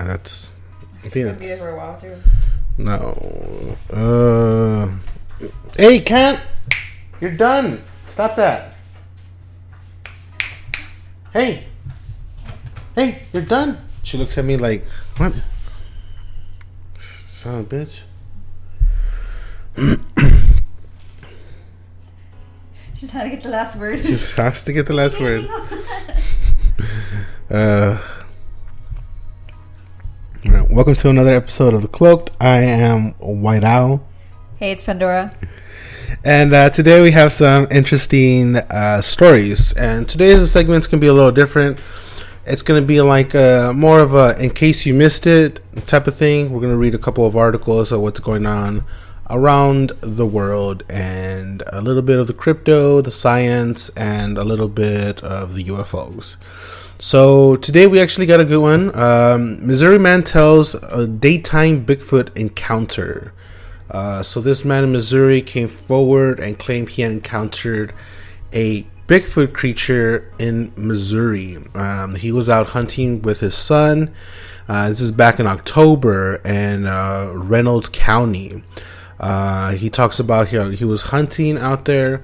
Yeah, that's. I think be that's. for a while too. No. Uh. Hey, Kent! You're done! Stop that! Hey! Hey, you're done! She looks at me like, what? Son of a bitch. She's trying to get the last word. Just has to get the last word. Uh, welcome to another episode of The Cloaked. I am White Owl. hey, it's Pandora. And uh, today we have some interesting uh, stories. And today's segment's going to be a little different. It's going to be like uh more of a in case you missed it type of thing. We're going to read a couple of articles of what's going on around the world and a little bit of the crypto, the science, and a little bit of the UFOs. So today we actually got a good one. Um, Missouri man tells a daytime Bigfoot encounter. Uh, so this man in Missouri came forward and claimed he encountered a Bigfoot creature in Missouri. Um, he was out hunting with his son. Uh, this is back in October in uh, Reynolds County. Uh, he talks about he, he was hunting out there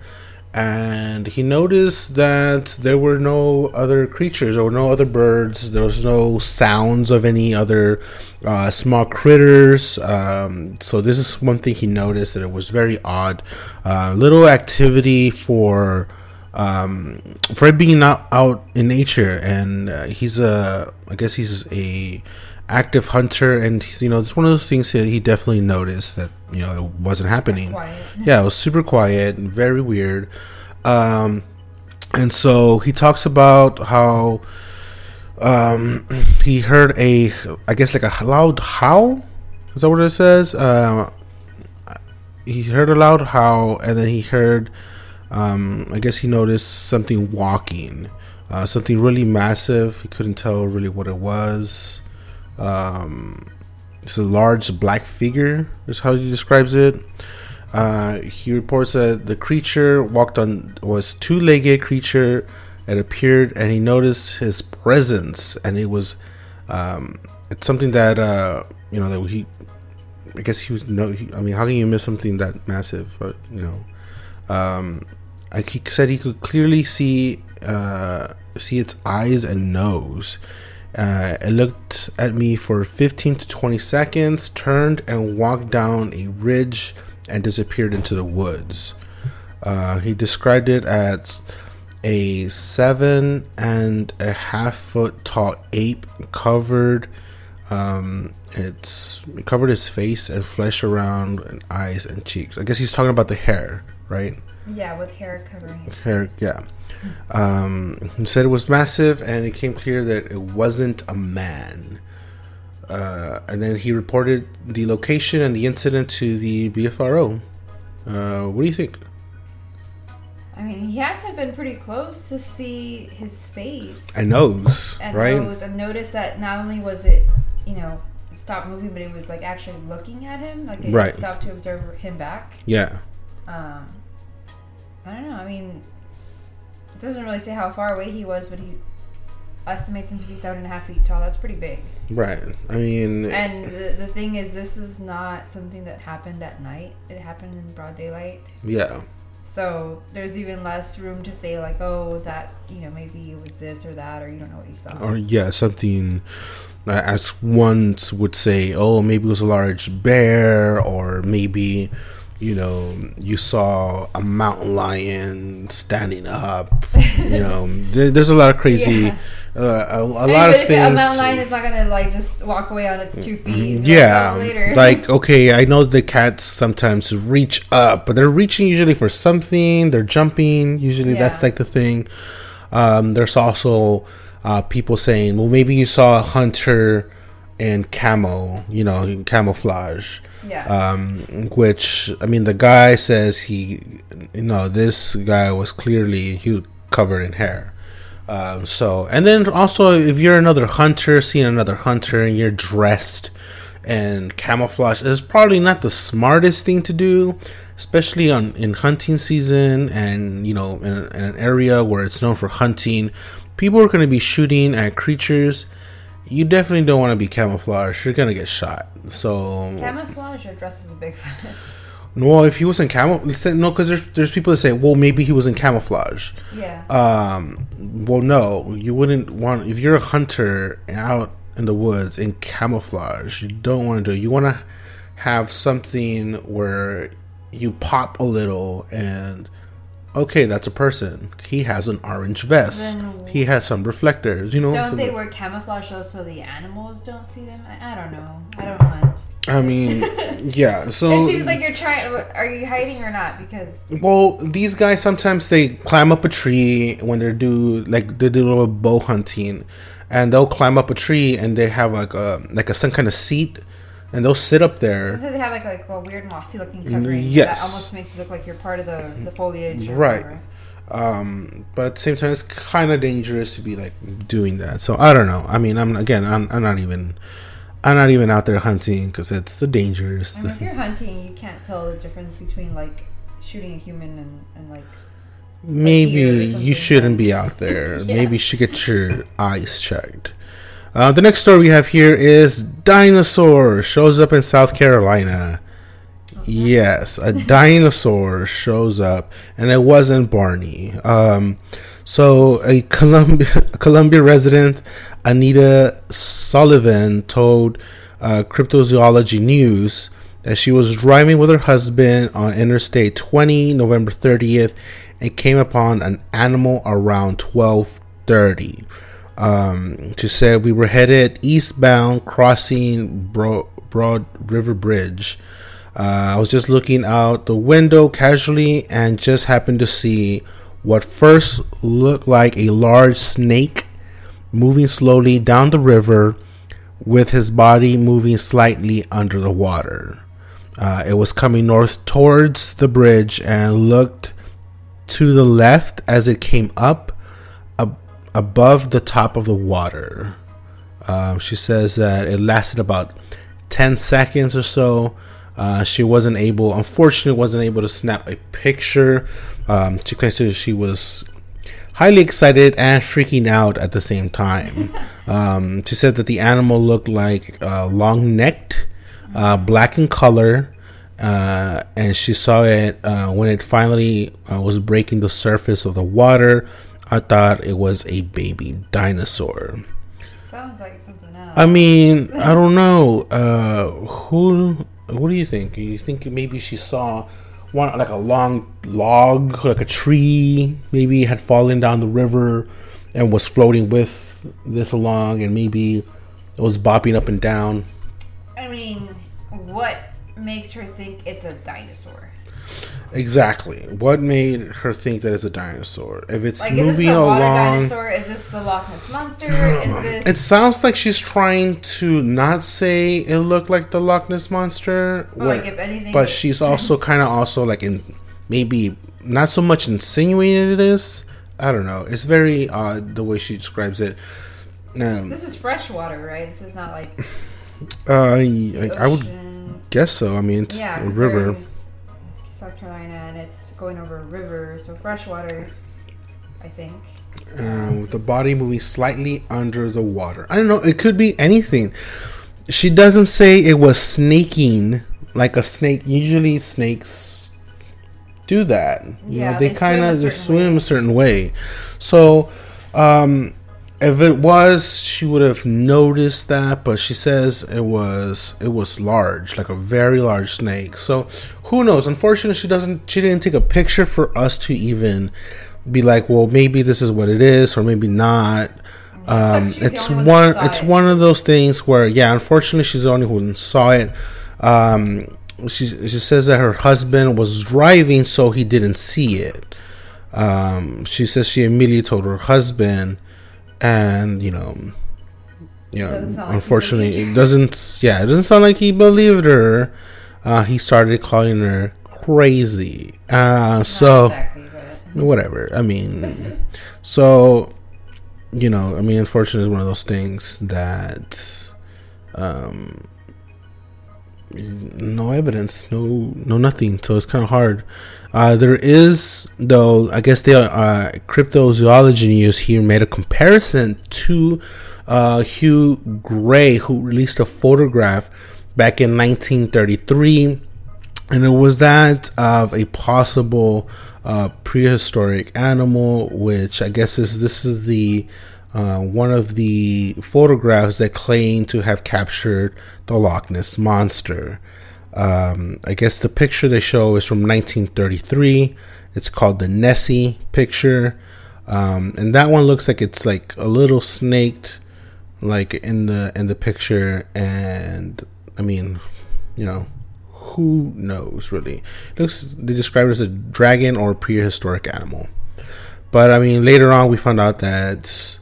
and he noticed that there were no other creatures, were no other birds, there was no sounds of any other uh, small critters. Um, so this is one thing he noticed that it was very odd. Uh, little activity for um, for being out, out in nature, and uh, he's a I guess he's a active hunter, and you know it's one of those things that he definitely noticed that you know it wasn't happening yeah, it was super quiet and very weird. Um, and so he talks about how um, he heard a, I guess like a loud howl. Is that what it says? Uh, he heard a loud howl, and then he heard, um, I guess he noticed something walking, uh, something really massive. He couldn't tell really what it was. Um, it's a large black figure, is how he describes it. Uh, he reports that the creature walked on was two-legged creature. It appeared, and he noticed his presence, and it was um, it's something that uh, you know that he. I guess he was no. He, I mean, how can you miss something that massive? But, you know, um, I, he said he could clearly see uh, see its eyes and nose. Uh, it looked at me for 15 to 20 seconds, turned and walked down a ridge and disappeared into the woods. Uh, he described it as a seven and a half foot tall ape covered. Um, it's it covered his face and flesh around and eyes and cheeks. I guess he's talking about the hair, right? Yeah, with hair covering. his Hair, face. yeah. Um, he said it was massive, and it came clear that it wasn't a man. Uh, and then he reported the location and the incident to the BFRO. Uh, what do you think? I mean, he had to have been pretty close to see his face. And nose, and right? nose and notice that not only was it, you know, stop moving, but it was like actually looking at him. Like it Right. stopped to observe him back. Yeah, Um, I don't know. I mean, it doesn't really say how far away he was, but he estimates him to be seven and a half feet tall. That's pretty big. right. I mean, And the, the thing is, this is not something that happened at night. It happened in broad daylight. yeah, So there's even less room to say like, oh, that you know maybe it was this or that, or you don't know what you saw. or yeah, something uh, as one would say, oh, maybe it was a large bear, or maybe you know you saw a mountain lion standing up. you know, there, there's a lot of crazy, Yeah. uh, a, a lot of things. A mountain lion is not gonna like just walk away on its two feet. yeah, like, "Oh, later. like okay, I know the cats sometimes reach up, but they're reaching usually for something. They're jumping. Usually, that's like the thing. Um, there's also uh, people saying, well, maybe you saw a hunter in camo, you know, in camouflage. yeah. Um, which I mean, the guy says he, you know, this guy was clearly he was covered in hair. Um, so, and then also, if you're another hunter, seeing another hunter, and you're dressed and camouflage, is probably not the smartest thing to do, especially on in hunting season, and you know, in, in an area where it's known for hunting. People are going to be shooting at creatures. You definitely don't want to be camouflaged. You're gonna get shot. So Camouflage or dress as a Bigfoot. well, if he was in camo, no, because there's there's people that say, well, maybe he was in camouflage. yeah. Um, well, no, you wouldn't want if you're a hunter out in the woods in camouflage. You don't want to do. it. You want to have something where you pop a little and okay, that's a person. He has an orange vest. Then- he has some reflectors. You know. don't they wear camouflage though so the animals don't see them? I, I don't know. I don't hunt. I mean, yeah. So it seems like you're trying. Are you hiding or not? Because Well, these guys sometimes they climb up a tree when they do like they do a little bow hunting, and they'll climb up a tree and they have like a like a some kind of seat, and they'll sit up there. sometimes they have like like a weird mossy looking covering yes. that almost makes it look like you're part of the the foliage. Right. whatever. Um, but at the same time, it's kind of dangerous to be like doing that. So I don't know. I mean, I'm again, I'm, I'm not even, I'm not even out there hunting because it's the dangers. I mean, if you're hunting, you can't tell the difference between like shooting a human and, and like Maybe you shouldn't be out there. Yeah. Maybe you should get your eyes checked. Uh, the next story we have here is dinosaur shows up in South Carolina. Yes, a dinosaur shows up, and it wasn't Barney. Um, so a Columbia, Columbia resident, Anita Sullivan, told uh, Cryptozoology News that she was driving with her husband on Interstate 20, November 30th, and came upon an animal around 12:30. Um, she said we were headed eastbound, crossing Bro- Broad River Bridge. Uh, I was just looking out the window casually and just happened to see what first looked like a large snake moving slowly down the river with his body moving slightly under the water. Uh, it was coming north towards the bridge and looked to the left as it came up above the top of the water. Uh, she says that it lasted about 10 seconds or so. Uh, she wasn't able, unfortunately, wasn't able to snap a picture. Um, she claims that she was highly excited and freaking out at the same time. um, she said that the animal looked like uh, long necked, uh, black in color, uh, and she saw it uh, when it finally uh, was breaking the surface of the water. I thought it was a baby dinosaur. sounds like something else. I mean, I don't know. Uh, who? What do you think? You think maybe she saw one like a long log, like a tree, maybe had fallen down the river and was floating with this along, and maybe it was bopping up and down. I mean, what makes her think it's a dinosaur? Exactly. What made her think that it's a dinosaur? If it's Like, is moving the along, dinosaur? Is this the Loch Ness monster? Is this? it sounds like she's trying to not say it looked like the Loch Ness monster. Like, if anything, but she's also kind of also like in maybe not so much insinuating it is. I don't know. It's very odd the way she describes it. Um, this is fresh water, right? This is not like uh, I, I would guess so. I mean, it's yeah, a river. in South Carolina, and it's going over a river, so freshwater. I think. uh, with the body moving slightly under the water. I don't know. It could be anything. She doesn't say it was snaking like a snake. Usually, snakes do that. You Yeah, know, they, they kind of certain swim a certain way. So, um, if it was, she would have noticed that. But she says it was it was large, like a very large snake. So, who knows? Unfortunately, she doesn't. She didn't take a picture for us to even be like, well, maybe this is what it is, or maybe not. Um, it's one, one it's it. one of those things where, yeah, unfortunately, she's the only one who saw it. Um, she she says that her husband was driving, so he didn't see it. Um, she says she immediately told her husband, and you know, you know, Doesn't like unfortunately, it doesn't. Yeah, it doesn't sound like he believed her. Uh, he started calling her crazy. Uh, so exactly, whatever. I mean, so you know, I mean, unfortunately, is one of those things that um, no evidence, no, no nothing. So it's kind of hard. Uh, there is, though. I guess the uh, cryptozoology news here made a comparison to uh, Hugh Gray, who released a photograph back in 1933 and it was that of a possible uh, prehistoric animal, which I guess is this is the uh, one of the photographs that claim to have captured the Loch Ness monster. Um, I guess the picture they show is from 1933. It's called the Nessie picture, um, and that one looks like it's like a little snaked, like in the in the picture. And I mean, you know, who knows really it looks they describe it as a dragon or a prehistoric animal but i mean later on we found out that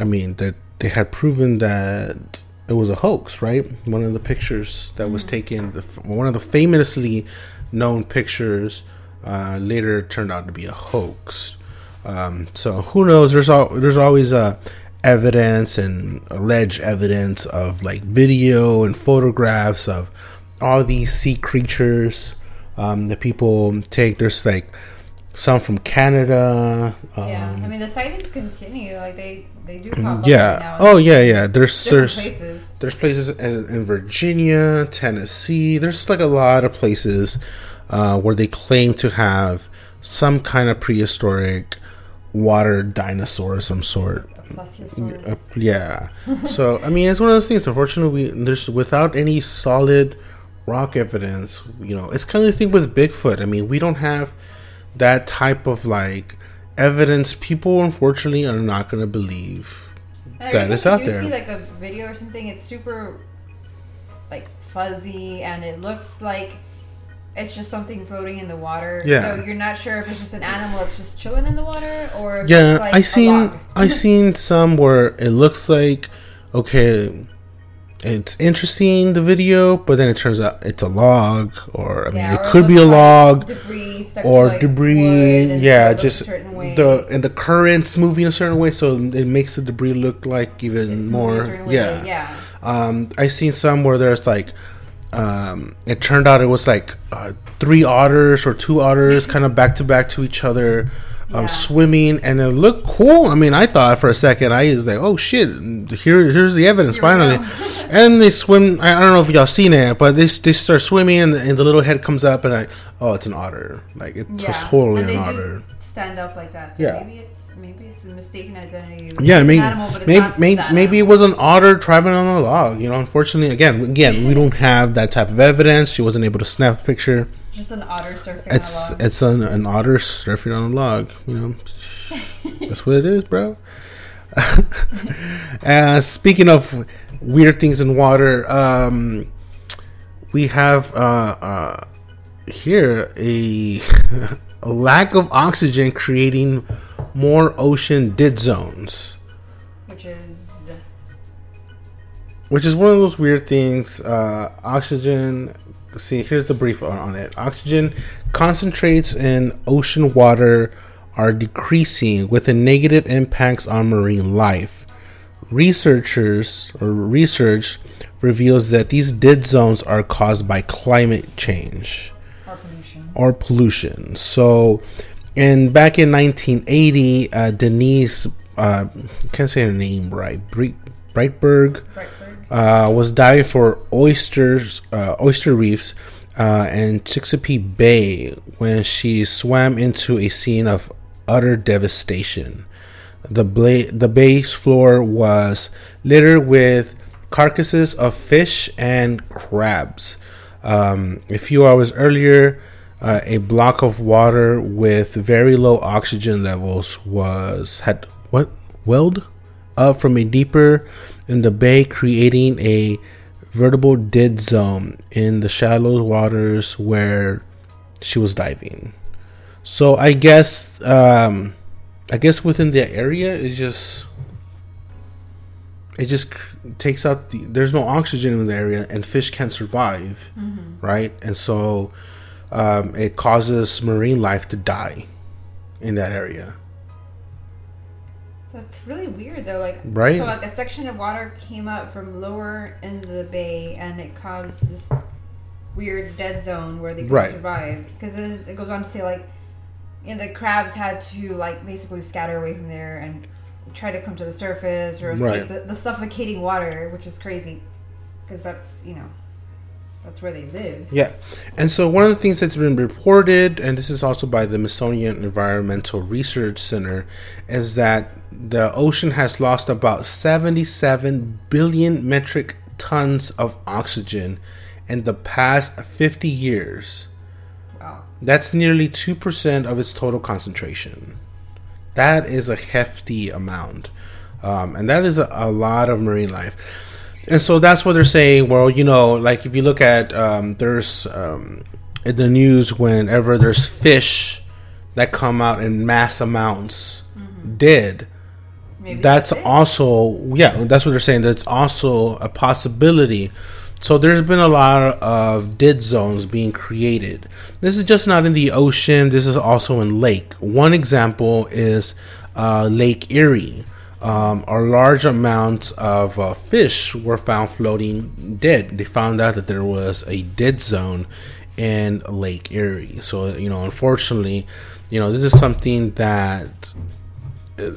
i mean that they had proven that it was a hoax right? One of the pictures that was taken the, one of the famously known pictures uh, later turned out to be a hoax. Um, so who knows? There's all there's always uh, evidence and alleged evidence of like video and photographs of all these sea creatures um, that people take. There's like some from Canada. Um, yeah, I mean the sightings continue. Like they they do pop up every yeah. now Oh yeah, yeah. There's there's places. there's places in, in Virginia, Tennessee. There's like a lot of places uh, where they claim to have some kind of prehistoric water dinosaur of some sort. Uh, yeah. so I mean, it's one of those things. Unfortunately, we, there's without any solid rock evidence. You know, it's kind of the thing with Bigfoot. I mean, we don't have that type of like evidence. People, unfortunately, are not going to believe And that time out you there. see like a video or something, it's super like fuzzy and it looks like it's just something floating in the water. Yeah. So you're not sure if it's just an animal that's just chilling in the water or Yeah, it's like I seen. I seen some where it looks like okay, it's interesting the video, but then it turns out it's a log, or I mean, Yeah, it could be a log. debris or like, debris. wood and so yeah, just a certain way. the and the currents moving a certain way, so it makes the debris look like even It's more. certain way, Yeah, yeah. Um, I seen some where there's like, um, it turned out it was like uh, three otters or two otters kind of back to back to each other. Um, Yeah. swimming and it looked cool. I mean, I thought for a second I was like, "Oh shit! Here, here's the evidence Here finally." and they swim. I I don't know if y'all seen it, but they they start swimming and, and the little head comes up and I, oh, it's an otter. Like it's Yeah. totally an otter. stand up like that. So Yeah. maybe it's maybe it's a mistaken identity. Yeah, It's maybe animal, maybe maybe, maybe it was an otter traveling on a log. You know, unfortunately, again, again, we don't have that type of evidence. She wasn't able to snap a picture. Just an otter surfing It's on a log. it's an, an otter surfing on a log. You know, that's what it is, bro. uh, speaking of weird things in water, um, we have uh, uh, here a, a lack of oxygen creating more ocean dead zones. which is which is one of those weird things. Uh, oxygen. See, here's the brief on, on it. Oxygen concentrates in ocean water are decreasing with a negative impacts on marine life. Researchers or research reveals that these dead zones are caused by climate change or pollution. or pollution. So, and back in 1980, uh, Denise, uh, can't say her name right, Bre- Breitburg, Brightburg. Uh, was diving for oysters, uh, oyster reefs, uh, in Chesapeake Bay when she swam into a scene of utter devastation. The, bla- the bay's floor was littered with carcasses of fish and crabs. Um, a few hours earlier, uh, a block of water with very low oxygen levels was had what welled up from a deeper in the bay, creating a veritable dead zone in the shallow waters where she was diving. So I guess um, I guess within the area it just it just takes out the there's no oxygen in the area and fish can't survive, mm-hmm. right? And so um, it causes marine life to die in that area. That's really weird though. Like right? so like a section of water came up from lower into the bay and it caused this weird dead zone where they couldn't right. survive. Because then it goes on to say like you know, the crabs had to like basically scatter away from there and try to come to the surface or escape right. the, the suffocating water, which is crazy because that's you know that's where they live. Yeah. And so one of the things that's been reported, and this is also by the Smithsonian Environmental Research Center, is that the ocean has lost about 77 billion metric tons of oxygen in the past 50 years. Wow. That's nearly 2% of its total concentration. That is a hefty amount. Um, and that is a, a lot of marine life and so that's what they're saying. Well, you know, like if you look at um, there's um, in the news whenever there's fish that come out in mass amounts mm-hmm. dead. Maybe that's, that's also yeah. That's what they're saying. That's also a possibility. So there's been a lot of dead zones being created. This is just not in the ocean. This is also in lake. One example is uh, Lake Erie um, a large amount of uh, fish were found floating dead. They found out that there was a dead zone in Lake Erie. So, you know, unfortunately, you know, this is something that uh,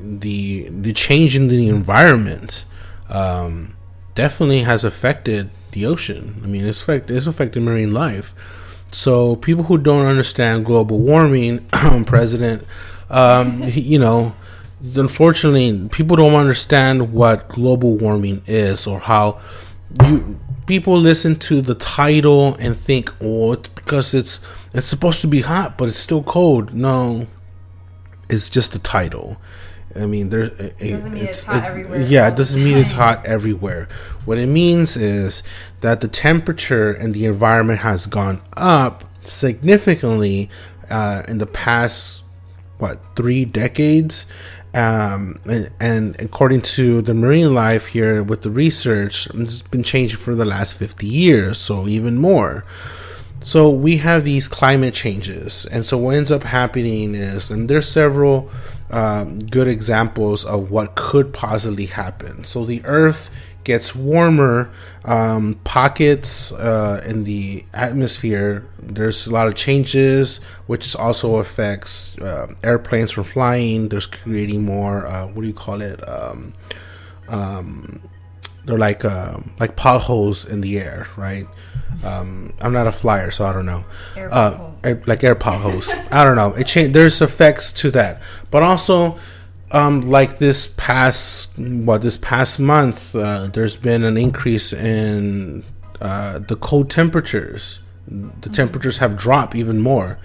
the the change in the environment um, definitely has affected the ocean. I mean, it's affected it's affected marine life. So, people who don't understand global warming, President, um, you know unfortunately people don't understand what global warming is or how you people listen to the title and think oh it's because it's it's supposed to be hot but it's still cold no it's just a title I mean, there's it, it it's, hot it. Yeah, it doesn't mean it's hot everywhere. What it means is that the temperature in the environment has gone up significantly uh, in the past what three decades, um, and, and, according to the marine life here with the research, it's been changing for the last 50 years, so even more. So we have these climate changes, and so what ends up happening is, and there's several um, good examples of what could possibly happen. So the Earth gets warmer, um, pockets uh, in the atmosphere, there's a lot of changes, which also affects uh, airplanes from flying. There's creating more, uh, what do you call it? Um, um, they're like um, like potholes in the air, right? Um, I'm not a flyer, so I don't know. Air uh, air, like air potholes. I don't know. It changed. There's effects to that, but also um, like this past what this past month, uh, there's been an increase in uh, the cold temperatures. The mm-hmm. temperatures have dropped even more.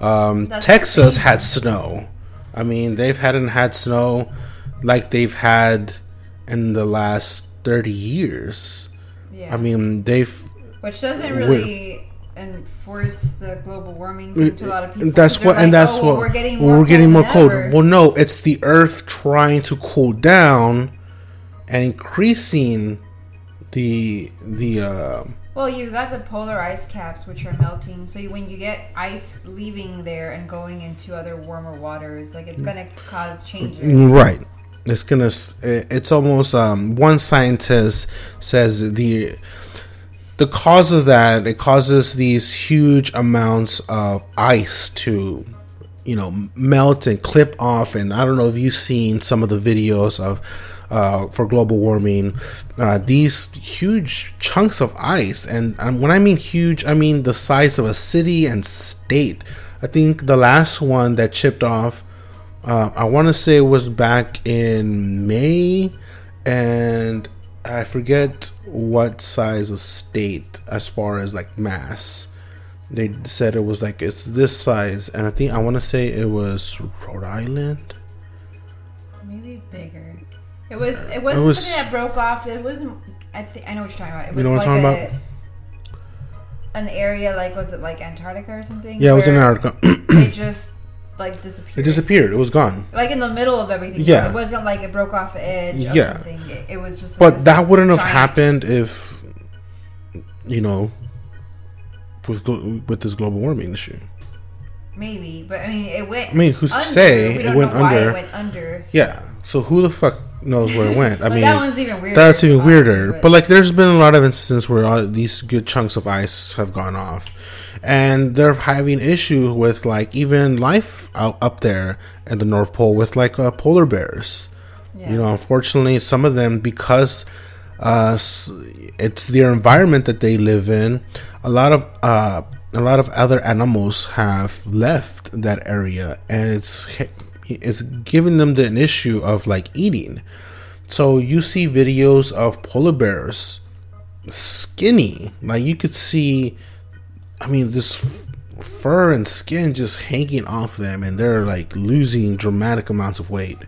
Um, Texas had snow. I mean, they've hadn't had snow like they've had in the last thirty years. Yeah. I mean, they've which doesn't really enforce the global warming thing to a lot of people. That's what, like, and that's oh, what we're getting more, we're getting more cold. Ever. Well, no, it's the Earth trying to cool down and increasing the the. Uh, well, you got the polar ice caps, which are melting. So you, when you get ice leaving there and going into other warmer waters, like it's gonna cause changes. Right. It's gonna. It's almost. Um, one scientist says the the cause of that it causes these huge amounts of ice to you know melt and clip off and i don't know if you've seen some of the videos of uh, for global warming. Uh, these huge chunks of ice, and um, when I mean huge, I mean the size of a city and state. I think the last one that chipped off, uh, I want to say was back in May, and I forget what size of state as far as like mass. They said it was like it's this size, and I think I want to say it was Rhode Island. Maybe bigger. It was. It wasn't it was, something that broke off. It wasn't. I think I know what you're talking about. It was you know what like I'm talking a, about? An area like was it like Antarctica or something? Yeah, it was in Antarctica. it just like disappeared. It disappeared. It was gone. Like in the middle of everything. Yeah. It wasn't like it broke off the edge. yeah. Something. It, it was just. Like but that wouldn't have happened if, you know, with with this global warming issue. Maybe, but I mean, it went. I mean, who's to say it went under? It went under. Yeah. So who the fuck knows where it went? I mean, that one's even weirder. That's even weirder. But, but like, there's been a lot of instances where all these good chunks of ice have gone off, and they're having issue with like even life out up there at the North Pole with like uh, polar bears. Yeah. You know, unfortunately, some of them because uh, it's their environment that they live in. A lot of uh, a lot of other animals have left that area, and it's it's giving them the an issue of like eating. So you see videos of polar bears skinny, like you could see. I mean, this f- fur and skin just hanging off them, and they're like losing dramatic amounts of weight.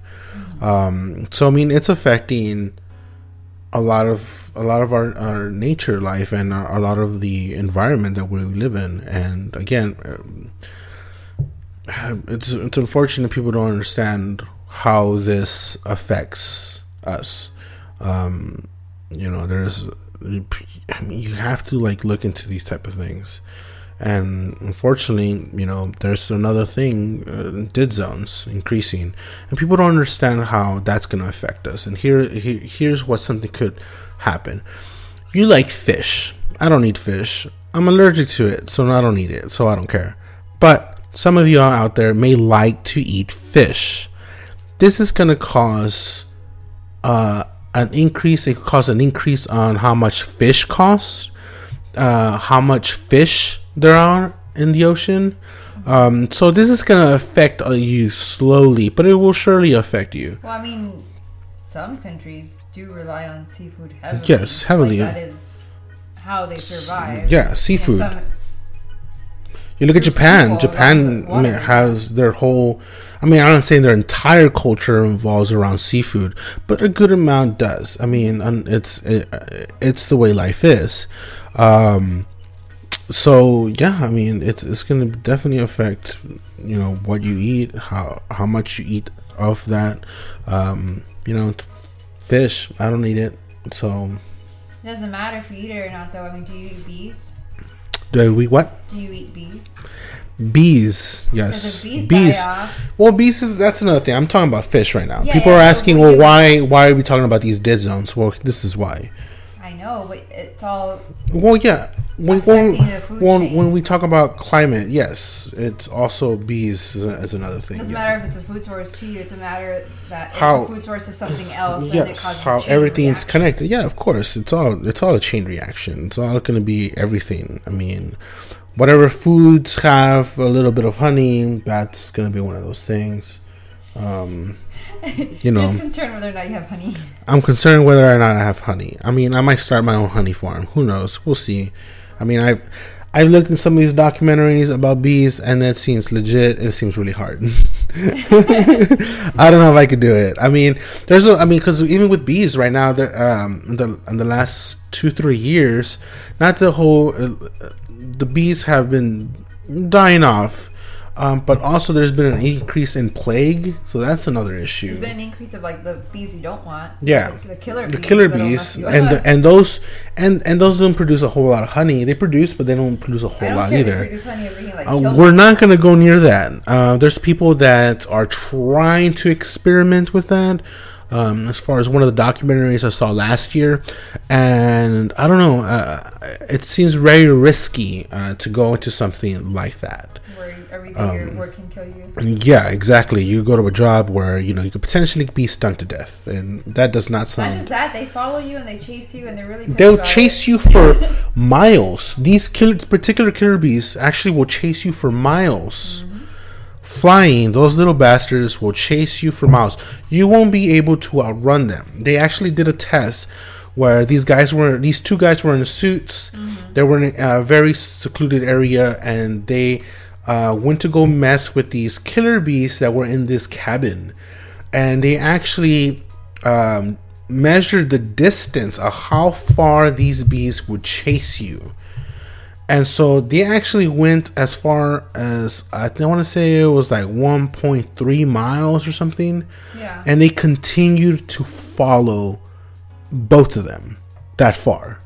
Um, so I mean, it's affecting a lot of a lot of our, our nature life and our, a lot of the environment that we live in and again um, it's it's unfortunate people don't understand how this affects us um, you know there's I mean, you have to like look into these type of things and unfortunately, you know, there's another thing, uh, dead zones increasing, and people don't understand how that's going to affect us. And here, here, here's what something could happen. You like fish. I don't eat fish. I'm allergic to it, so I don't eat it, so I don't care. But some of you out there may like to eat fish. This is going to cause uh, an increase. It could cause an increase on how much fish costs, uh, how much fish there are in the ocean. Um, so this is going to affect uh, you slowly, but it will surely affect you. Well, I mean, some countries do rely on seafood heavily. Yes, heavily. Like that is how they survive. Yeah, seafood. You, know, some, you look at Japan. Japan has their whole. I mean, I'm not saying their entire culture revolves around seafood, but a good amount does. I mean, it's it, it's the way life is. Um, so yeah, I mean it's it's gonna definitely affect you know what you eat, how how much you eat of that. Um, you know, fish. I don't eat it, so. It doesn't matter if you eat it or not, though. I mean, do you eat bees? Do we what? Do you eat bees? Bees, yes. Bees. bees. Well, bees is that's another thing. I'm talking about fish right now. Yeah, People yeah, are asking, well, why why are we talking about these dead zones? Well, this is why. Know, but it's all. Well, yeah when, when, when, when, we talk about climate, yes, it's also bees as, as another thing. It doesn't yeah. matter if it's a food source to you. It's a matter that how, food source is something else. Yes, how everything's reaction. connected. Yeah, of course. It's all it's all a chain reaction. It's all going to be everything. I mean, whatever foods have a little bit of honey, that's going to be one of those things. Um, you know, I'm concerned whether or not you have honey. I'm concerned whether or not I have honey. I mean, I might start my own honey farm. Who knows? We'll see. I mean, I've I've looked in some of these documentaries about bees, and that seems legit. It seems really hard. I don't know if I could do it. I mean, there's a, I mean, because even with bees right now, um, in the in the last two three years, not the whole, uh, the bees have been dying off um, but also, there's been an increase in plague, so that's another issue. There's been an increase of like the bees you don't want. Yeah, the, the killer the bees killer bees, and the, and those and and those don't produce a whole lot of honey. They produce, but they don't produce a whole lot either. Like, uh, we're not gonna go near that. Uh, there's people that are trying to experiment with that. Um, as far as one of the documentaries I saw last year, and I don't know, uh, it seems very risky uh, to go into something like that. Where every day um, your work can kill you. Yeah, exactly. You go to a job where you know you could potentially be stung to death, and that does not sound. Not just that, they follow you and they chase you, and they're really. They'll chase it. you for miles. These killer, particular killer bees actually will chase you for miles. Mm-hmm flying, those little bastards will chase you for miles. You won't be able to outrun them. They actually did a test where these guys were these two guys were in suits. Mm-hmm. They were in a very secluded area and they uh, went to go mess with these killer bees that were in this cabin, and they actually um, measured the distance of how far these bees would chase you. And so they actually went as far as I don't want to say it was like 1.3 miles or something. Yeah. And they continued to follow both of them that far.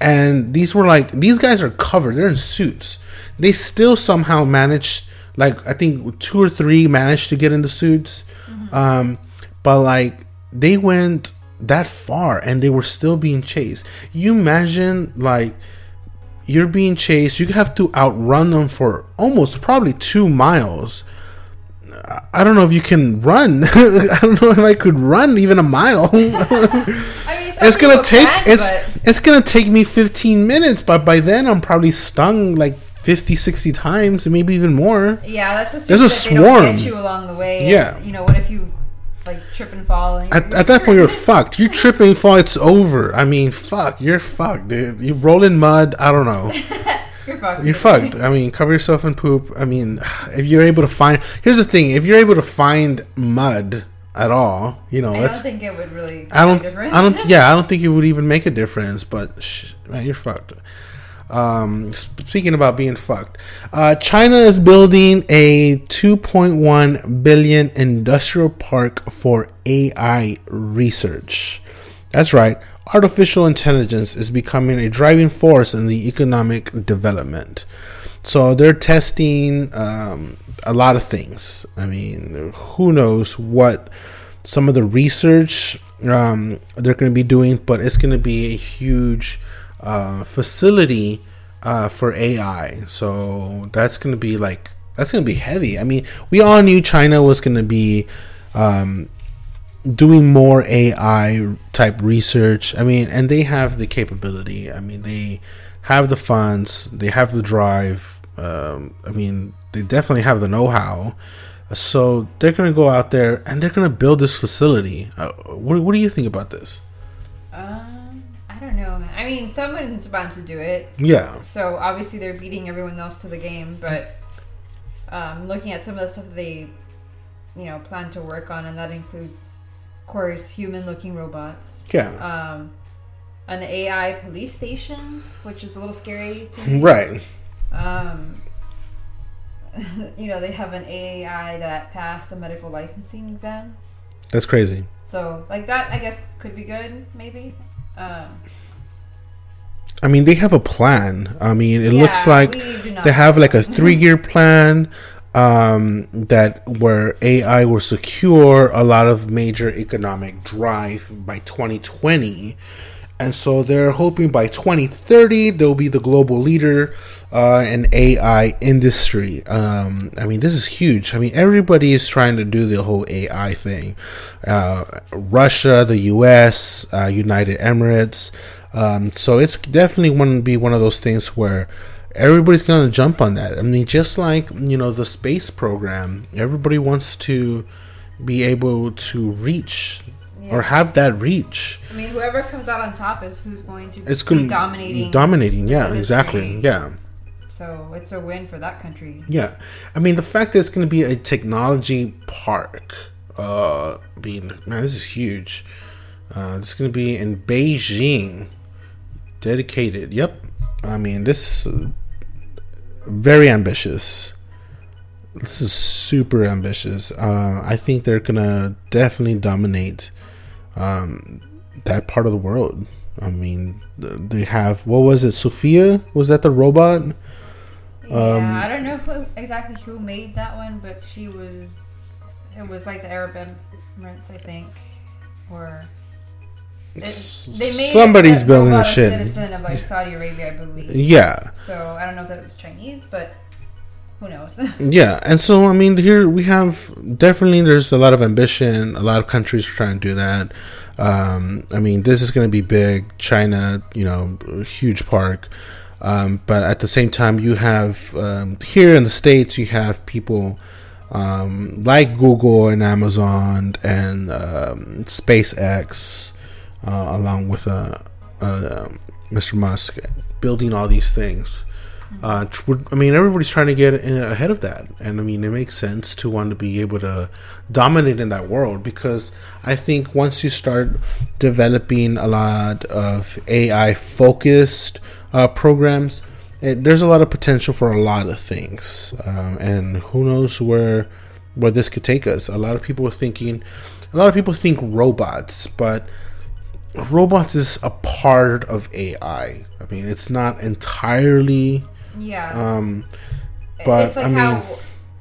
And these were like these guys are covered. They're in suits. They still somehow managed like I think two or three managed to get into suits. Mm-hmm. Um, but like they went that far and they were still being chased. You imagine like you're being chased. You have to outrun them for almost probably two miles. I don't know if you can run. I don't know if I could run even a mile. I mean, it's gonna take can, it's but... it's gonna take me 15 minutes, but by then I'm probably stung like 50, 60 times, maybe even more. Yeah, that's a there's a swarm. get you along the way. Yeah, and, you know what if you like trip and fall. And at, at that point, you're fucked. You trip and fall, it's over. I mean, fuck, you're fucked, dude. You roll in mud. I don't know. you're fucked. You're fucked. I mean, cover yourself in poop. I mean, if you're able to find, here's the thing: if you're able to find mud at all, you know, I don't think it would really. I don't. I don't. Yeah, I don't think it would even make a difference. But sh- man, you're fucked. Um, speaking about being fucked, uh, China is building a 2.1 billion industrial park for AI research. That's right, artificial intelligence is becoming a driving force in the economic development. So they're testing um, a lot of things. I mean, who knows what some of the research um, they're going to be doing, but it's going to be a huge uh, facility uh, for AI. So that's to be like that's to be heavy. I mean, we all knew China was to be um, doing more AI type research. I mean, and they have the capability. I mean, they have the funds, they have the drive. Um, I mean, they definitely have the know how. So they're to go out there and they're to build this facility. Uh, what, what do you think about this? Don't know, man. I mean, someone's about to do it. Yeah. So obviously they're beating everyone else to the game, but um, looking at some of the stuff they, you know, plan to work on, and that includes, of course, human-looking robots. Yeah. Um, an AI police station, which is a little scary to me. Right. Um, you know, they have an AI that passed the medical licensing exam. That's crazy. So, like that, I guess could be good, maybe. Um, I mean, they have a plan. I mean, it yeah, looks like they have like a three-year plan um, that where AI will secure a lot of major economic drive by 2020. And so they're hoping by 2030 they'll be the global leader uh, in AI industry. Um, I mean, this is huge. I mean, everybody is trying to do the whole AI thing. Uh, Russia, the U.S., uh, United Emirates. Um, so it's definitely going to be one of those things where everybody's going to jump on that. I mean, just like you know the space program, everybody wants to be able to reach yeah. or have that reach. I mean, whoever comes out on top is who's going to it's be dominating. Dominating, yeah, exactly, yeah. So it's a win for that country. Yeah, I mean, the fact that it's going to be a technology park. Uh, being man, this is huge. Uh, it's going to be in Beijing. Dedicated. Yep. I mean, this uh, very ambitious this is super ambitious. Uh, I think they're gonna definitely dominate um, that part of the world. I mean, they have what was it? Sophia was that the robot? Yeah, um, I don't know who, exactly who made that one, but she was. It was like the Arab Emirates, I think. or somebody's building a shit. Citizen of like Saudi Arabia, I believe. Yeah. So I don't know if that was Chinese, but who knows? yeah, and so I mean, here we have definitely there's a lot of ambition. A lot of countries are trying to do that. Um, I mean, this is going to be big. China, you know, huge park. Um, but at the same time, you have um, here in the states, you have people um, like Google and Amazon and um, SpaceX, uh, along with uh, uh, Mr. Musk, building all these things. Uh, I mean, everybody's trying to get ahead of that, and I mean, it makes sense to want to be able to dominate in that world because I think once you start developing a lot of AI focused uh, programs, it, there's a lot of potential for a lot of things, um, and who knows where where this could take us. A lot of people are thinking, a lot of people think robots, but robots is a part of AI. I mean, it's not entirely. Yeah. Um, but it's like I mean, how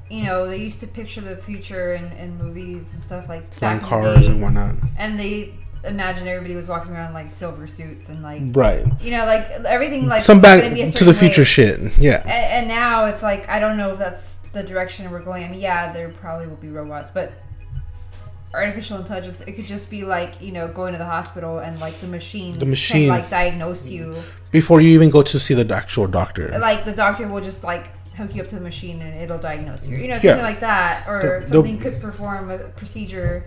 you know they used to picture the future in, in movies and stuff like flying cars and whatnot, and they imagine everybody was walking around like silver suits and like right you know like everything like some back to the future way. shit yeah and, and, now it's like i don't know if that's the direction we're going i mean yeah there probably will be robots but artificial intelligence it could just be like you know going to the hospital and like the machine the machine can, like diagnose you before you even go to see the actual doctor like the doctor will just like hook you up to the machine and it'll diagnose you you know something yeah. like that or the, something the, could perform a procedure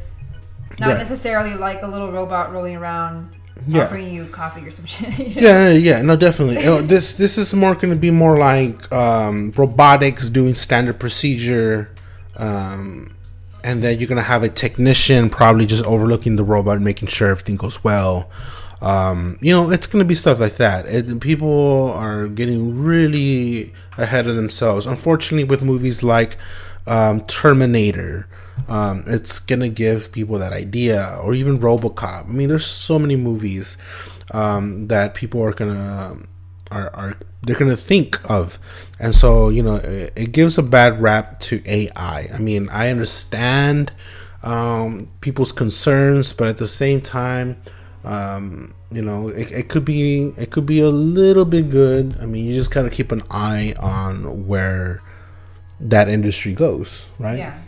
not right. necessarily like a little robot rolling around yeah. offering you coffee or some shit. You know? Yeah, yeah, no, definitely. this this is more going to be more like um, robotics doing standard procedure, um, and then you're to have a technician probably just overlooking the robot, making sure everything goes well. Um, you know, it's to be stuff like that. It, people are getting really ahead of themselves. Unfortunately, with movies like um, Terminator um, it's gonna give people that idea, or even RoboCop. I mean, there's so many movies um, that people are gonna are, are they're gonna think of, and so you know it, it gives a bad rap to AI. I mean, I understand um, people's concerns, but at the same time, um, you know, it, it, could be it could be a little bit good. I mean, you just gotta keep an eye on where that industry goes, right? Yeah.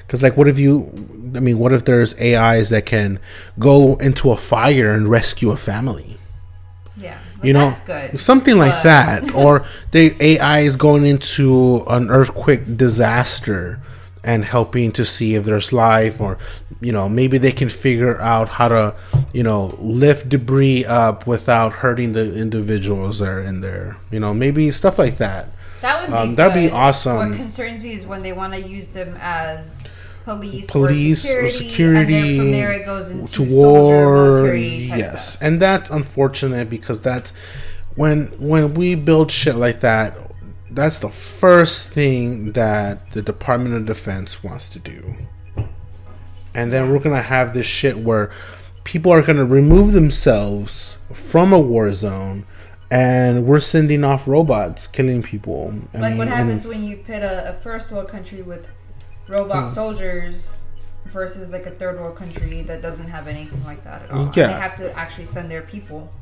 Because, like, what if you, I mean, what if there's AIs that can go into a fire and rescue a family? Yeah. You know, something but... like that. or the AI is going into an earthquake disaster and helping to see if there's life or you know maybe they can figure out how to you know lift debris up without hurting the individuals that are in there. You know maybe stuff like that. That would be um, that'd be awesome what concerns me is when they want to use them as police, police or security, or security and then from there it goes into to war. yes, stuff. and that's unfortunate because that's when when we build shit like that. That's the first thing that the Department of Defense wants to do, and then we're gonna have this shit where people are gonna remove themselves from a war zone and we're sending off robots killing people. I like mean, what happens when you pit a, a, first world country with robot hmm. soldiers versus like a third world country that doesn't have anything like that at all. Yeah. And they have to actually send their people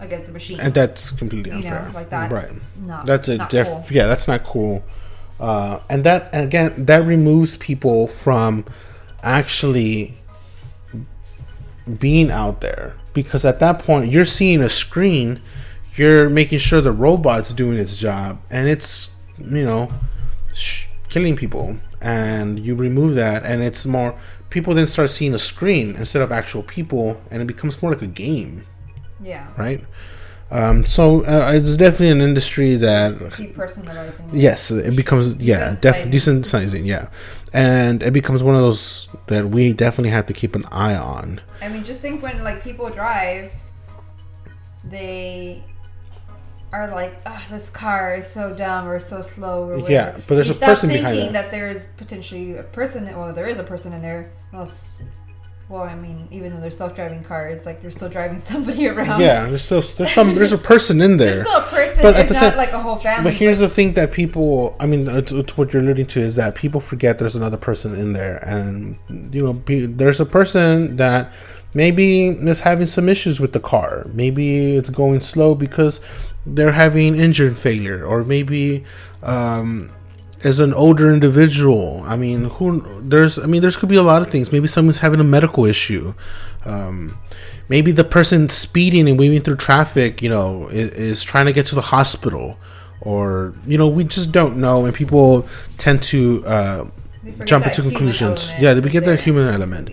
against the machine. And that's completely unfair. You know, like that's right. Not, that's a cool. yeah, that's not cool. Uh, and that again that removes people from actually being out there because at that point you're seeing a screen you're making sure the robot's doing its job and it's you know sh- killing people and you remove that and it's more people then start seeing a screen instead of actual people and it becomes more like a game. Yeah. Right? Um, so uh, it's definitely an industry that yes it becomes yeah def- desensitizing yeah. And it becomes one of those that we definitely have to keep an eye on. I mean just think when like people drive they are like, oh, this car is so dumb or so slow or whatever. Yeah, but there's you a person behind that. that there's potentially a person. Well, there is a person in there. Well, well, I mean, even though they're self-driving cars, like they're still driving somebody around. Yeah, there's still there's some there's a person in there. There's still a person, but at the same, like a whole family. But here's the thing that people, I mean, it's, it's, what you're alluding to is that people forget there's another person in there, and you know, there's a person that maybe it's having some issues with the car. Maybe it's going slow because they're having engine failure, or maybe um, as an older individual. I mean, who there's I mean, there's could be a lot of things. Maybe someone's having a medical issue. Um, maybe the person speeding and weaving through traffic, you know, is, is, trying to get to the hospital, or you know, we just don't know, and people tend to uh, jump into conclusions. Yeah, they get the human element.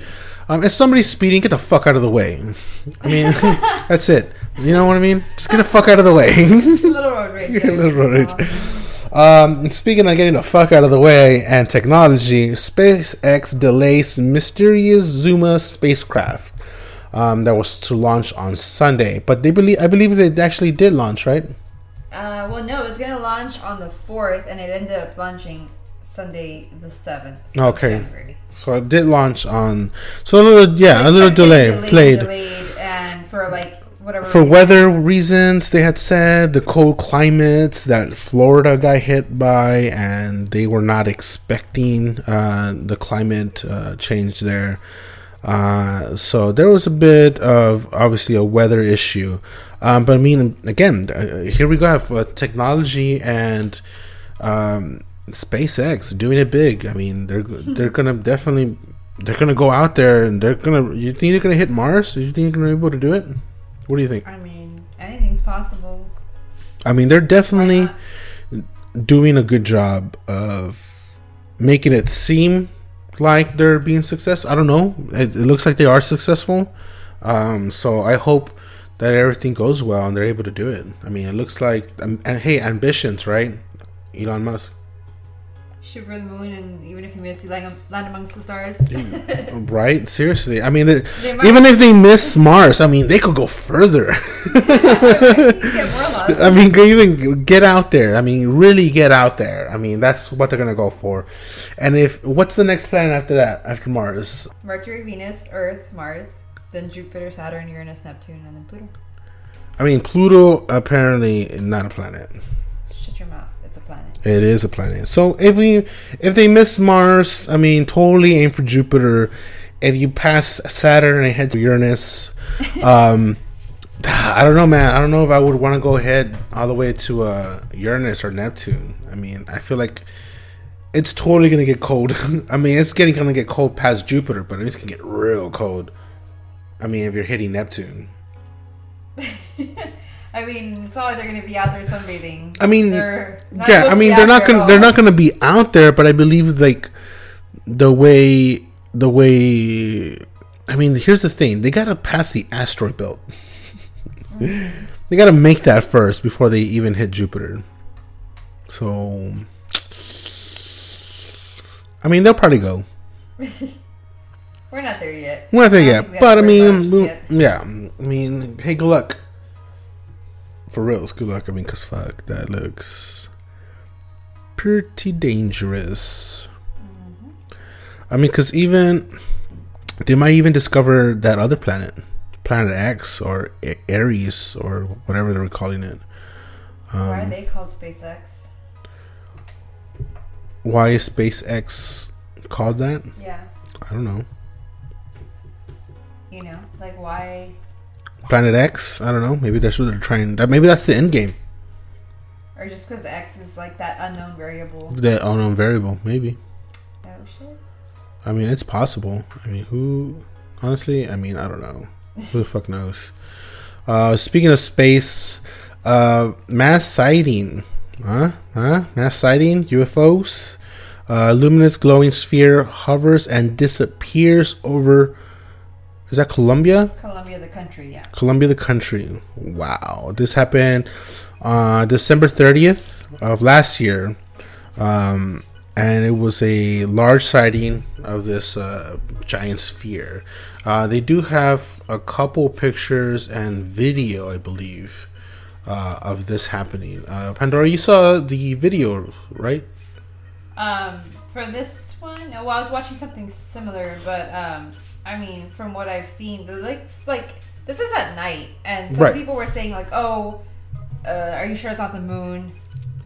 Um, if somebody's speeding, get the fuck out of the way. I mean, that's it. You know what I mean? Just get the fuck out of the way. little road rage. little road rage. Um, speaking of getting the fuck out of the way and technology, SpaceX delays mysterious Zuma spacecraft um, that was to launch on Sunday, but they believe I believe they actually did launch, right? Uh, well, no, it was gonna launch on the fourth, and it ended up launching Sunday the seventh. Okay. So it did launch on. So a little, yeah, a little delay. Delayed, played. Delayed, and for like whatever. For weather reasons, they had said the cold climates that Florida got hit by, and they were not expecting uh, the climate uh, change there. Uh, so there was a bit of obviously a weather issue, um, but I mean, again, uh, here we go have uh, technology and um, SpaceX doing it big. I mean, they're they're gonna definitely they're gonna go out there and they're gonna. You think they're gonna hit Mars? Do you think they're gonna be able to do it? What do you think? I mean, anything's possible. I mean, they're definitely doing a good job of making it seem like they're being successful. I don't know. It, it looks like they are successful. Um, so I hope that everything goes well and they're able to do it. I mean, it looks like um, and hey, ambitions, right? Elon Musk shoot for the moon, and even if you miss, you land, land amongst the stars. right? Seriously, I mean, even if they miss Mars, I mean, they could go further. I mean, even get out there. I mean, really get out there. I mean, that's what they're gonna go for. And if what's the next planet after that? After Mars? Mercury, Venus, Earth, Mars, then Jupiter, Saturn, Uranus, Neptune, and then Pluto. I mean, Pluto apparently not a planet. Shut your mouth. It is a planet. So if we if they miss Mars, I mean, totally aim for Jupiter. If you pass Saturn and head to Uranus, um, I don't know, man. I don't know if I would want to go ahead all the way to uh, Uranus or Neptune. I mean, I feel like it's totally gonna get cold. I mean, it's getting gonna get cold past Jupiter, but it's gonna get real cold. I mean, if you're hitting Neptune. I mean, it's not like they're going to be out there sunbathing. I mean, yeah, I mean, they're not going they're not going to be out there, but I believe like the way the way I mean, here's the thing: they got to pass the asteroid belt. Mm-hmm. they got to make that first before they even hit Jupiter. So, I mean, they'll probably go. We're not there yet. We're not there yet, but I mean, yeah. I mean, hey, good luck for reals, good luck. I mean, cause fuck, that looks pretty dangerous. Mm-hmm. I mean, cause even they might even discover that other planet, Planet X or Aries or whatever they're calling it. Um, why are they called SpaceX? Why is SpaceX called that? Yeah. I don't know. You know, like why Planet X. I don't know. Maybe that's what they're trying. That maybe that's the end game. Or just because X is like that unknown variable. That unknown variable, maybe. Oh shit. I mean, it's possible. I mean, who? Honestly, I mean, I don't know. who the fuck knows? Uh, speaking of space, uh, mass sighting, huh? Huh? Mass sighting, UFOs. Uh, luminous glowing sphere hovers and disappears over is that Colombia? Colombia, the country, yeah. Colombia, the country. Wow. This happened uh, December 30th of last year. Um, and it was a large sighting of this uh, giant sphere. Uh, they do have a couple pictures and video, I believe, uh, of this happening. Uh, Pandora, you saw the video, right? Um, For this one, well, I was watching something similar, but um, I mean, from what I've seen, looks like this is at night, and some right. people were saying like, "Oh, uh, are you sure it's not the moon?"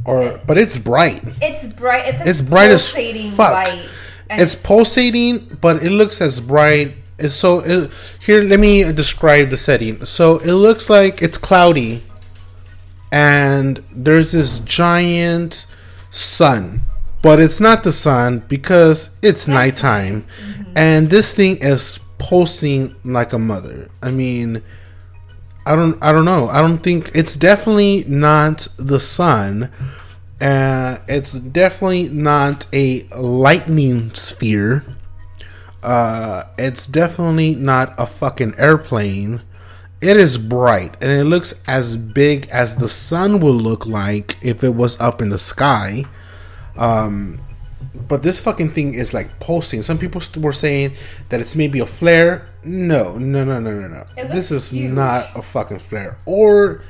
Or, it, but it's bright. It's bright. It's, it's bright as fuck. Light, it's, pulsating, but it looks as bright. So it, here, let me describe the setting. So it looks like it's cloudy, and there's this giant sun but it's not the sun because it's nighttime mm-hmm. And this thing is pulsing like a mother. I mean i don't i don't know. I don't think it's definitely not the sun. Uh, it's definitely not a lightning sphere. Uh, it's definitely not a fucking airplane. It is bright and it looks as big as the sun would look like if it was up in the sky. Um, but this fucking thing is like pulsing. Some people were saying that it's maybe a flare. No, no, no, no, no, no. This is huge. not a fucking flare or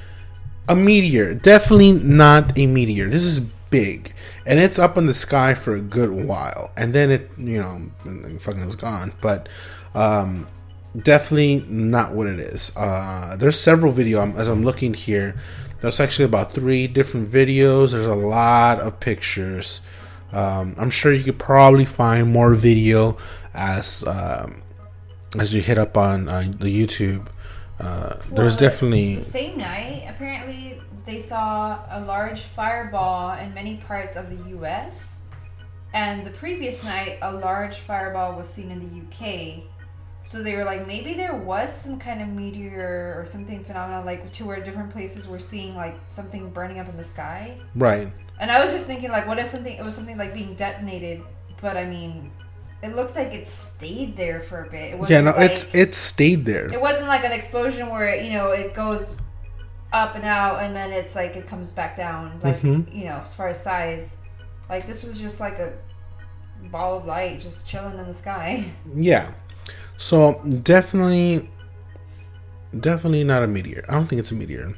a meteor. Definitely not a meteor. This is big, and it's up in the sky for a good while, and then it, you know, fucking is gone. But um, definitely not what it is. Uh, there's several video as I'm looking here. There's actually about three different videos. There's a lot of pictures. Um, I'm sure you could probably find more video as um, as you hit up on uh, the YouTube. Uh, well, there's definitely the same night. Apparently, they saw a large fireball in many parts of the U.S. And the previous night, a large fireball was seen in the UK. So they were like, maybe there was some kind of meteor or something phenomenon, like to where different places were seeing like something burning up in the sky. Right. And I was just thinking, like, what if something it was something like being detonated? But I mean, it looks like it stayed there for a bit. It yeah, no, like, it's it stayed there. It wasn't like an explosion where it, you know it goes up and out and then it's like it comes back down. Like mm-hmm. you know, as far as size, like this was just like a ball of light just chilling in the sky. Yeah. So definitely, definitely not a meteor. I don't think it's a meteor.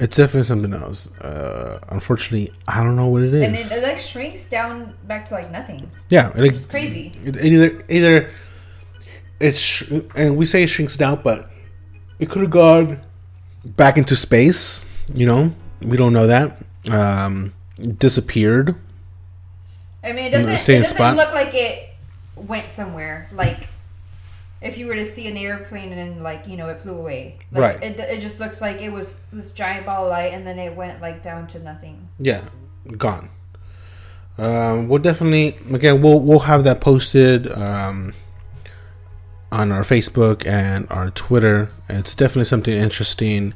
It's definitely something else. Uh, unfortunately, I don't know what it is. And it, it like shrinks down back to like nothing. Yeah, it, it's crazy. It, either either it's and we say it shrinks down, but it could have gone back into space. You know, we don't know that. Um, disappeared. I mean, it doesn't. It doesn't look like it went somewhere. Like if you were to see an airplane and like you know it flew away. Like, right. It, it just looks like it was this giant ball of light and then it went like down to nothing. Yeah, gone. Um, we'll definitely again we'll we'll have that posted um, on our Facebook and our Twitter. It's definitely something interesting.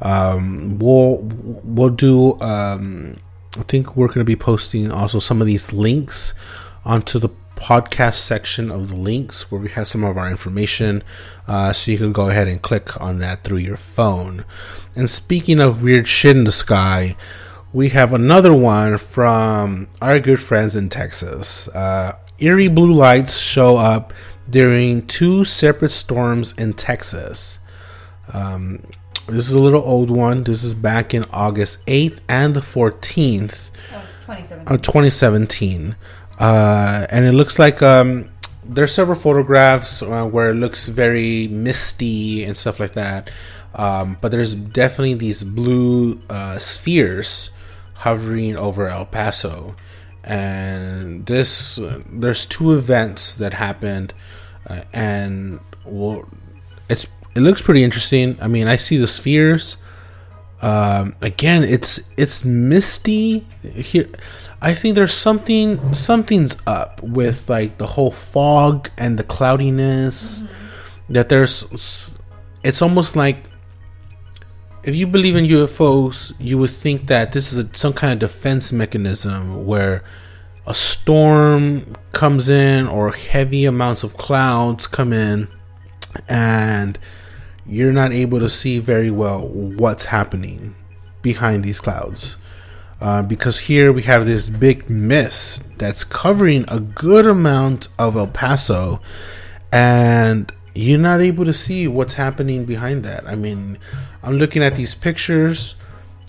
Um, we'll we'll do. Um, I think we're going to be posting also some of these links onto the podcast section of the links where we have some of our information. Uh, so you can go ahead and click on that through your phone. And speaking of weird shit in the sky, we have another one from our good friends in Texas. Uh, eerie blue lights show up during two separate storms in Texas. Um, this is a little old one. This is back in August 8th and the 14th of 2017. Uh, and it looks like um, there's several photographs uh, where it looks very misty and stuff like that. Um, but there's definitely these blue uh, spheres hovering over El Paso, and this there's two events that happened, uh, and well, it's it looks pretty interesting. I mean, I see the spheres. Um, again, it's it's misty here. I think there's something something's up with like the whole fog and the cloudiness. Mm-hmm. That there's it's almost like if you believe in UFOs, you would think that this is a, some kind of defense mechanism where a storm comes in or heavy amounts of clouds come in and you're not able to see very well what's happening behind these clouds. Uh, because here we have this big mist that's covering a good amount of El Paso, and you're not able to see what's happening behind that. I mean, I'm looking at these pictures,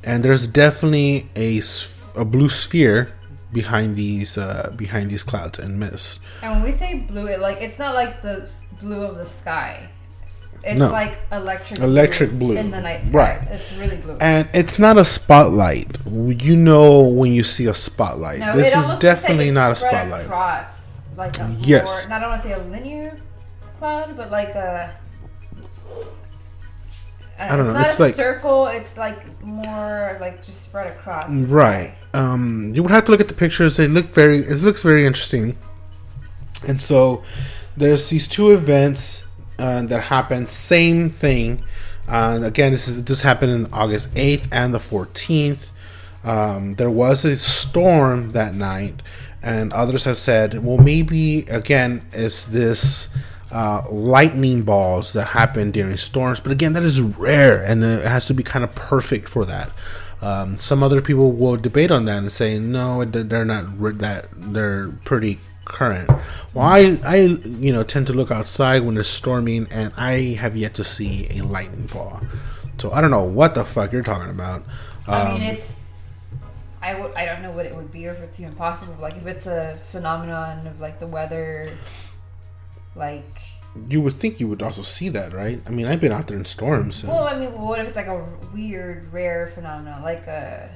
and there's definitely a, a blue sphere behind these uh, behind these clouds and mist. And when we say blue, it like it's not like the blue of the sky. It's no. like electric electric blue, blue, in the night sky. Right. It's really blue. And it's not a spotlight. You know when you see a spotlight. No, this is definitely like not a spotlight. Across, like a yes. More, I don't want to say a linear cloud, but like a I don't, know. It's, it's like circle. It's like more like just spread across. Right. Um, you would have to look at the pictures. They look very. It looks very interesting. And so, there's these two events uh, that happened. Same thing. Uh, again, this is this happened in August 8th and the 14th. Um, there was a storm that night, and others have said, well, maybe again, is this uh, lightning balls that happen during storms. But again, that is rare, and it has to be kind of perfect for that. Um, some other people will debate on that and say no, they're not that they're pretty current. Well, I, I you know tend to look outside when it's storming, and I have yet to see a lightning ball. So I don't know what the fuck you're talking about. Um, I mean, um, it's. I w- I don't know what it would be or if it's even possible. Like if it's a phenomenon of like the weather like you would think you would also see that, right? I mean, I've been out there in storms. Well, I mean, what if it's like a weird, rare phenomenon, like a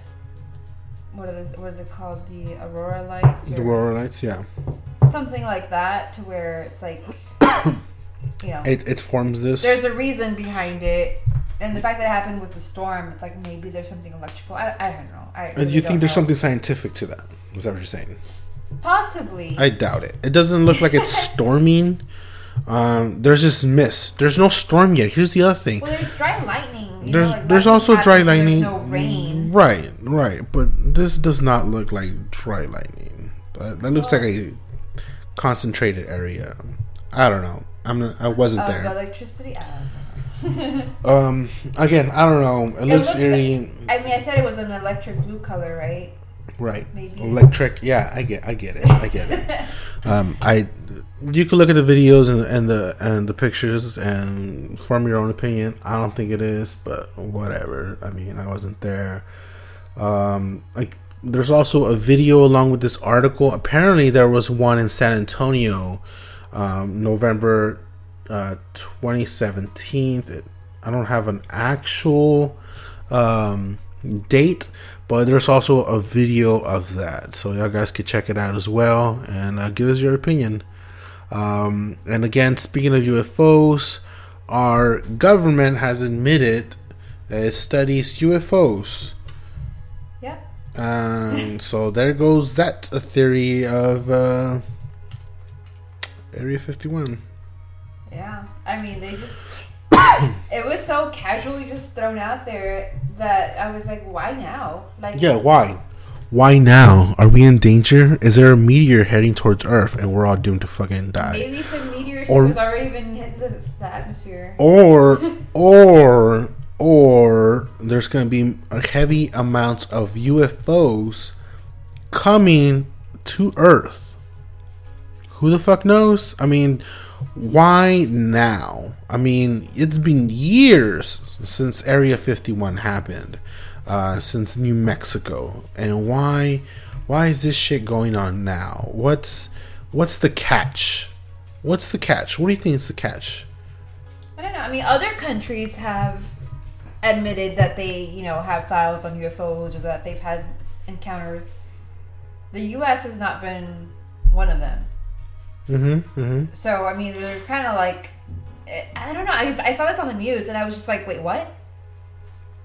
what, the, what is it called, the aurora lights? the aurora lights, yeah. Something like that, to where it's like, you know, it, it forms this. There's a reason behind it, and the fact that it happened with the storm, it's like maybe there's something electrical. I, I don't know. I really you think there's something scientific to that? Is that what you're saying? Possibly. I doubt it. It doesn't look like it's storming. Um, there's this mist. There's no storm yet. Here's the other thing. Well, there's dry lightning. There's know, like there's also dry lightning. no rain. Right, right. But this does not look like dry lightning. That, that looks well, like a concentrated area. I don't know. I'm not, I wasn't there. Electricity. um. Again, I don't know. It, it looks, looks eerie. Like, I mean, I said it was an electric blue color, right? Right. Maybe. Electric. Yeah, I get. I get it. I get it. um, I. You can look at the videos and, and the and the pictures and form your own opinion. I don't think it is, but whatever. I mean, I wasn't there. Um, like there's also a video along with this article. Apparently, there was one in San Antonio, um, November uh, 2017. It, I don't have an actual um, date, but there's also a video of that, so y'all guys can check it out as well and uh, give us your opinion. Um, and again, speaking of UFOs, our government has admitted that it studies UFOs. Yeah. And so there goes that theory of uh, Area 51. Yeah. I mean, they just. it was so casually just thrown out there that I was like, why now? Like, yeah, why? Why now? Are we in danger? Is there a meteor heading towards Earth and we're all doomed to fucking die? Maybe some meteor or, has already been hitting the, the atmosphere. Or, or, or there's going to be a heavy amounts of UFOs coming to Earth. Who the fuck knows? I mean, why now? I mean, it's been years since Area 51 happened, uh, since New Mexico, and why why is this shit going on now? What's what's the catch? What's the catch? What do you think is the catch? I don't know. I mean, other countries have admitted that they, you know, have files on UFOs or that they've had encounters. The U.S. has not been one of them. Mm-hmm, mm-hmm. So I mean, they're kind of like, I don't know. I, I saw this on the news and I was just like, wait, what?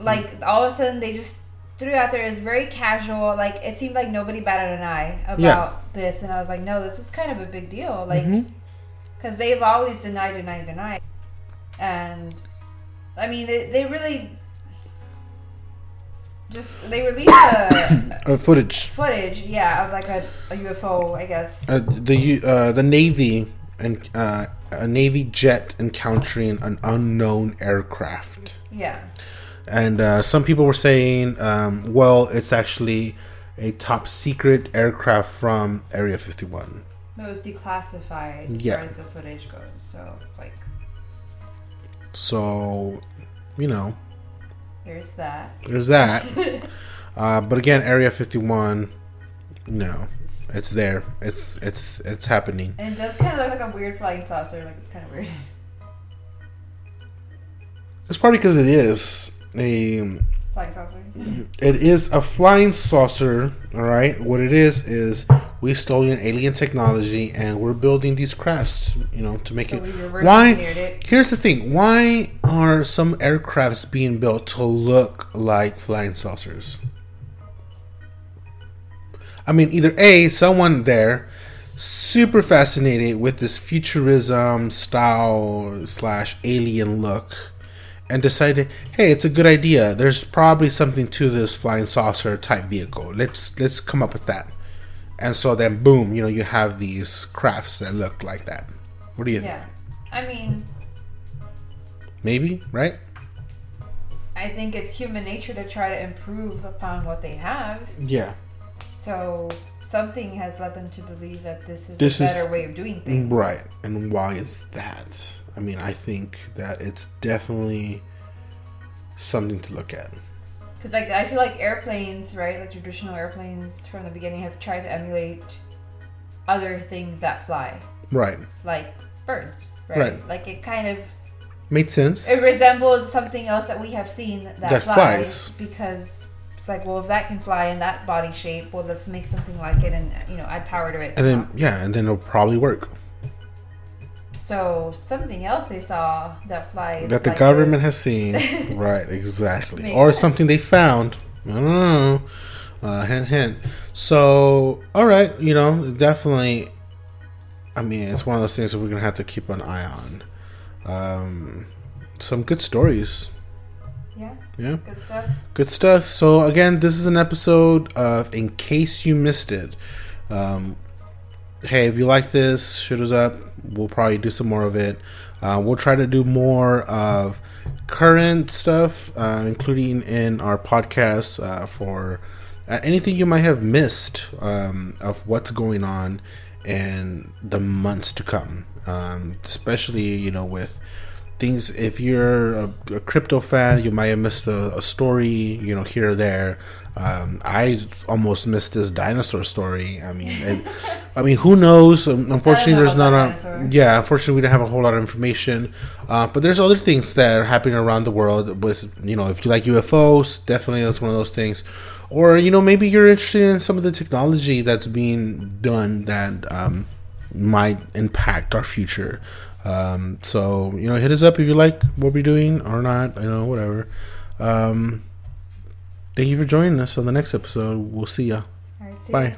Like all of a sudden they just threw out there. It was very casual. Like it seemed like nobody batted an eye about yeah. this, and I was like, no, this is kind of a big deal. Like, because mm-hmm. they've always denied, denied, denied, and I mean, they, they really just they released a, footage. Footage, yeah, of like a, a UFO, I guess. Uh, the uh, the Navy and uh, a Navy jet encountering an unknown aircraft. Yeah. And uh, some people were saying, um, well, it's actually a top secret aircraft from Area 51. It was declassified as yeah. far as the footage goes, so it's like. So, you know, there's that. There's that. uh, but again, Area 51, No, it's there. It's it's it's happening. And it does kind of look like a weird flying saucer. Like it's kind of weird. It's probably because it is a flying saucer. It is a flying saucer. All right. What it is is we stole an alien technology and we're building these crafts. You know, to make so it. Why? It. Here's the thing. Why are some aircrafts being built to look like flying saucers? I mean, either A, someone there super fascinated with this futurism style slash alien look and decided, hey, it's a good idea. There's probably something to this flying saucer type vehicle. Let's let's come up with that. And so then boom, you know, you have these crafts that look like that. What do you yeah. think? I mean maybe, right? I think it's human nature to try to improve upon what they have. Yeah. So something has led them to believe that this is this a better is, way of doing things. Right. And why is that? I mean, I think that it's definitely something to look at. Because like I feel like airplanes, right? Like traditional airplanes from the beginning have tried to emulate other things that fly. Right. Like birds, right? right. Like it kind of made sense. It resembles something else that we have seen that, that flies, flies because it's like, well, if that can fly in that body shape, well, let's make something like it and you know add power to it. And then yeah, and then it'll probably work. So something else they saw that flies that the like government this. has seen, right? Exactly, or sense. something they found. I don't know. Uh, hint, hint. So, all right, you know, definitely. I mean, it's one of those things that we're gonna have to keep an eye on. Um, some good stories yeah. Yeah. Good stuff. Good stuff. So again, this is an episode of In Case You Missed It. Um, hey, if you like this, shoot us up. We'll probably do some more of it. Uh, we'll try to do more of current stuff, uh, including in our podcast uh, for uh, anything you might have missed um, of what's going on in the months to come. Um, especially, you know, with things if you're a, a, crypto fan you might have missed a, a story you know here or there. Um, i almost missed this dinosaur story. I mean it, i mean who knows? Um, unfortunately there's not a yeah unfortunately we don't have a whole lot of information. Uh, but there's other things that are happening around the world with you know if you like ufos definitely that's one of those things. Or you know maybe you're interested in some of the technology that's being done that um, might impact our future um, so you know, hit us up if you like what we're doing or not. You know, whatever. Um, thank you for joining us on the next episode. We'll see ya. Bye.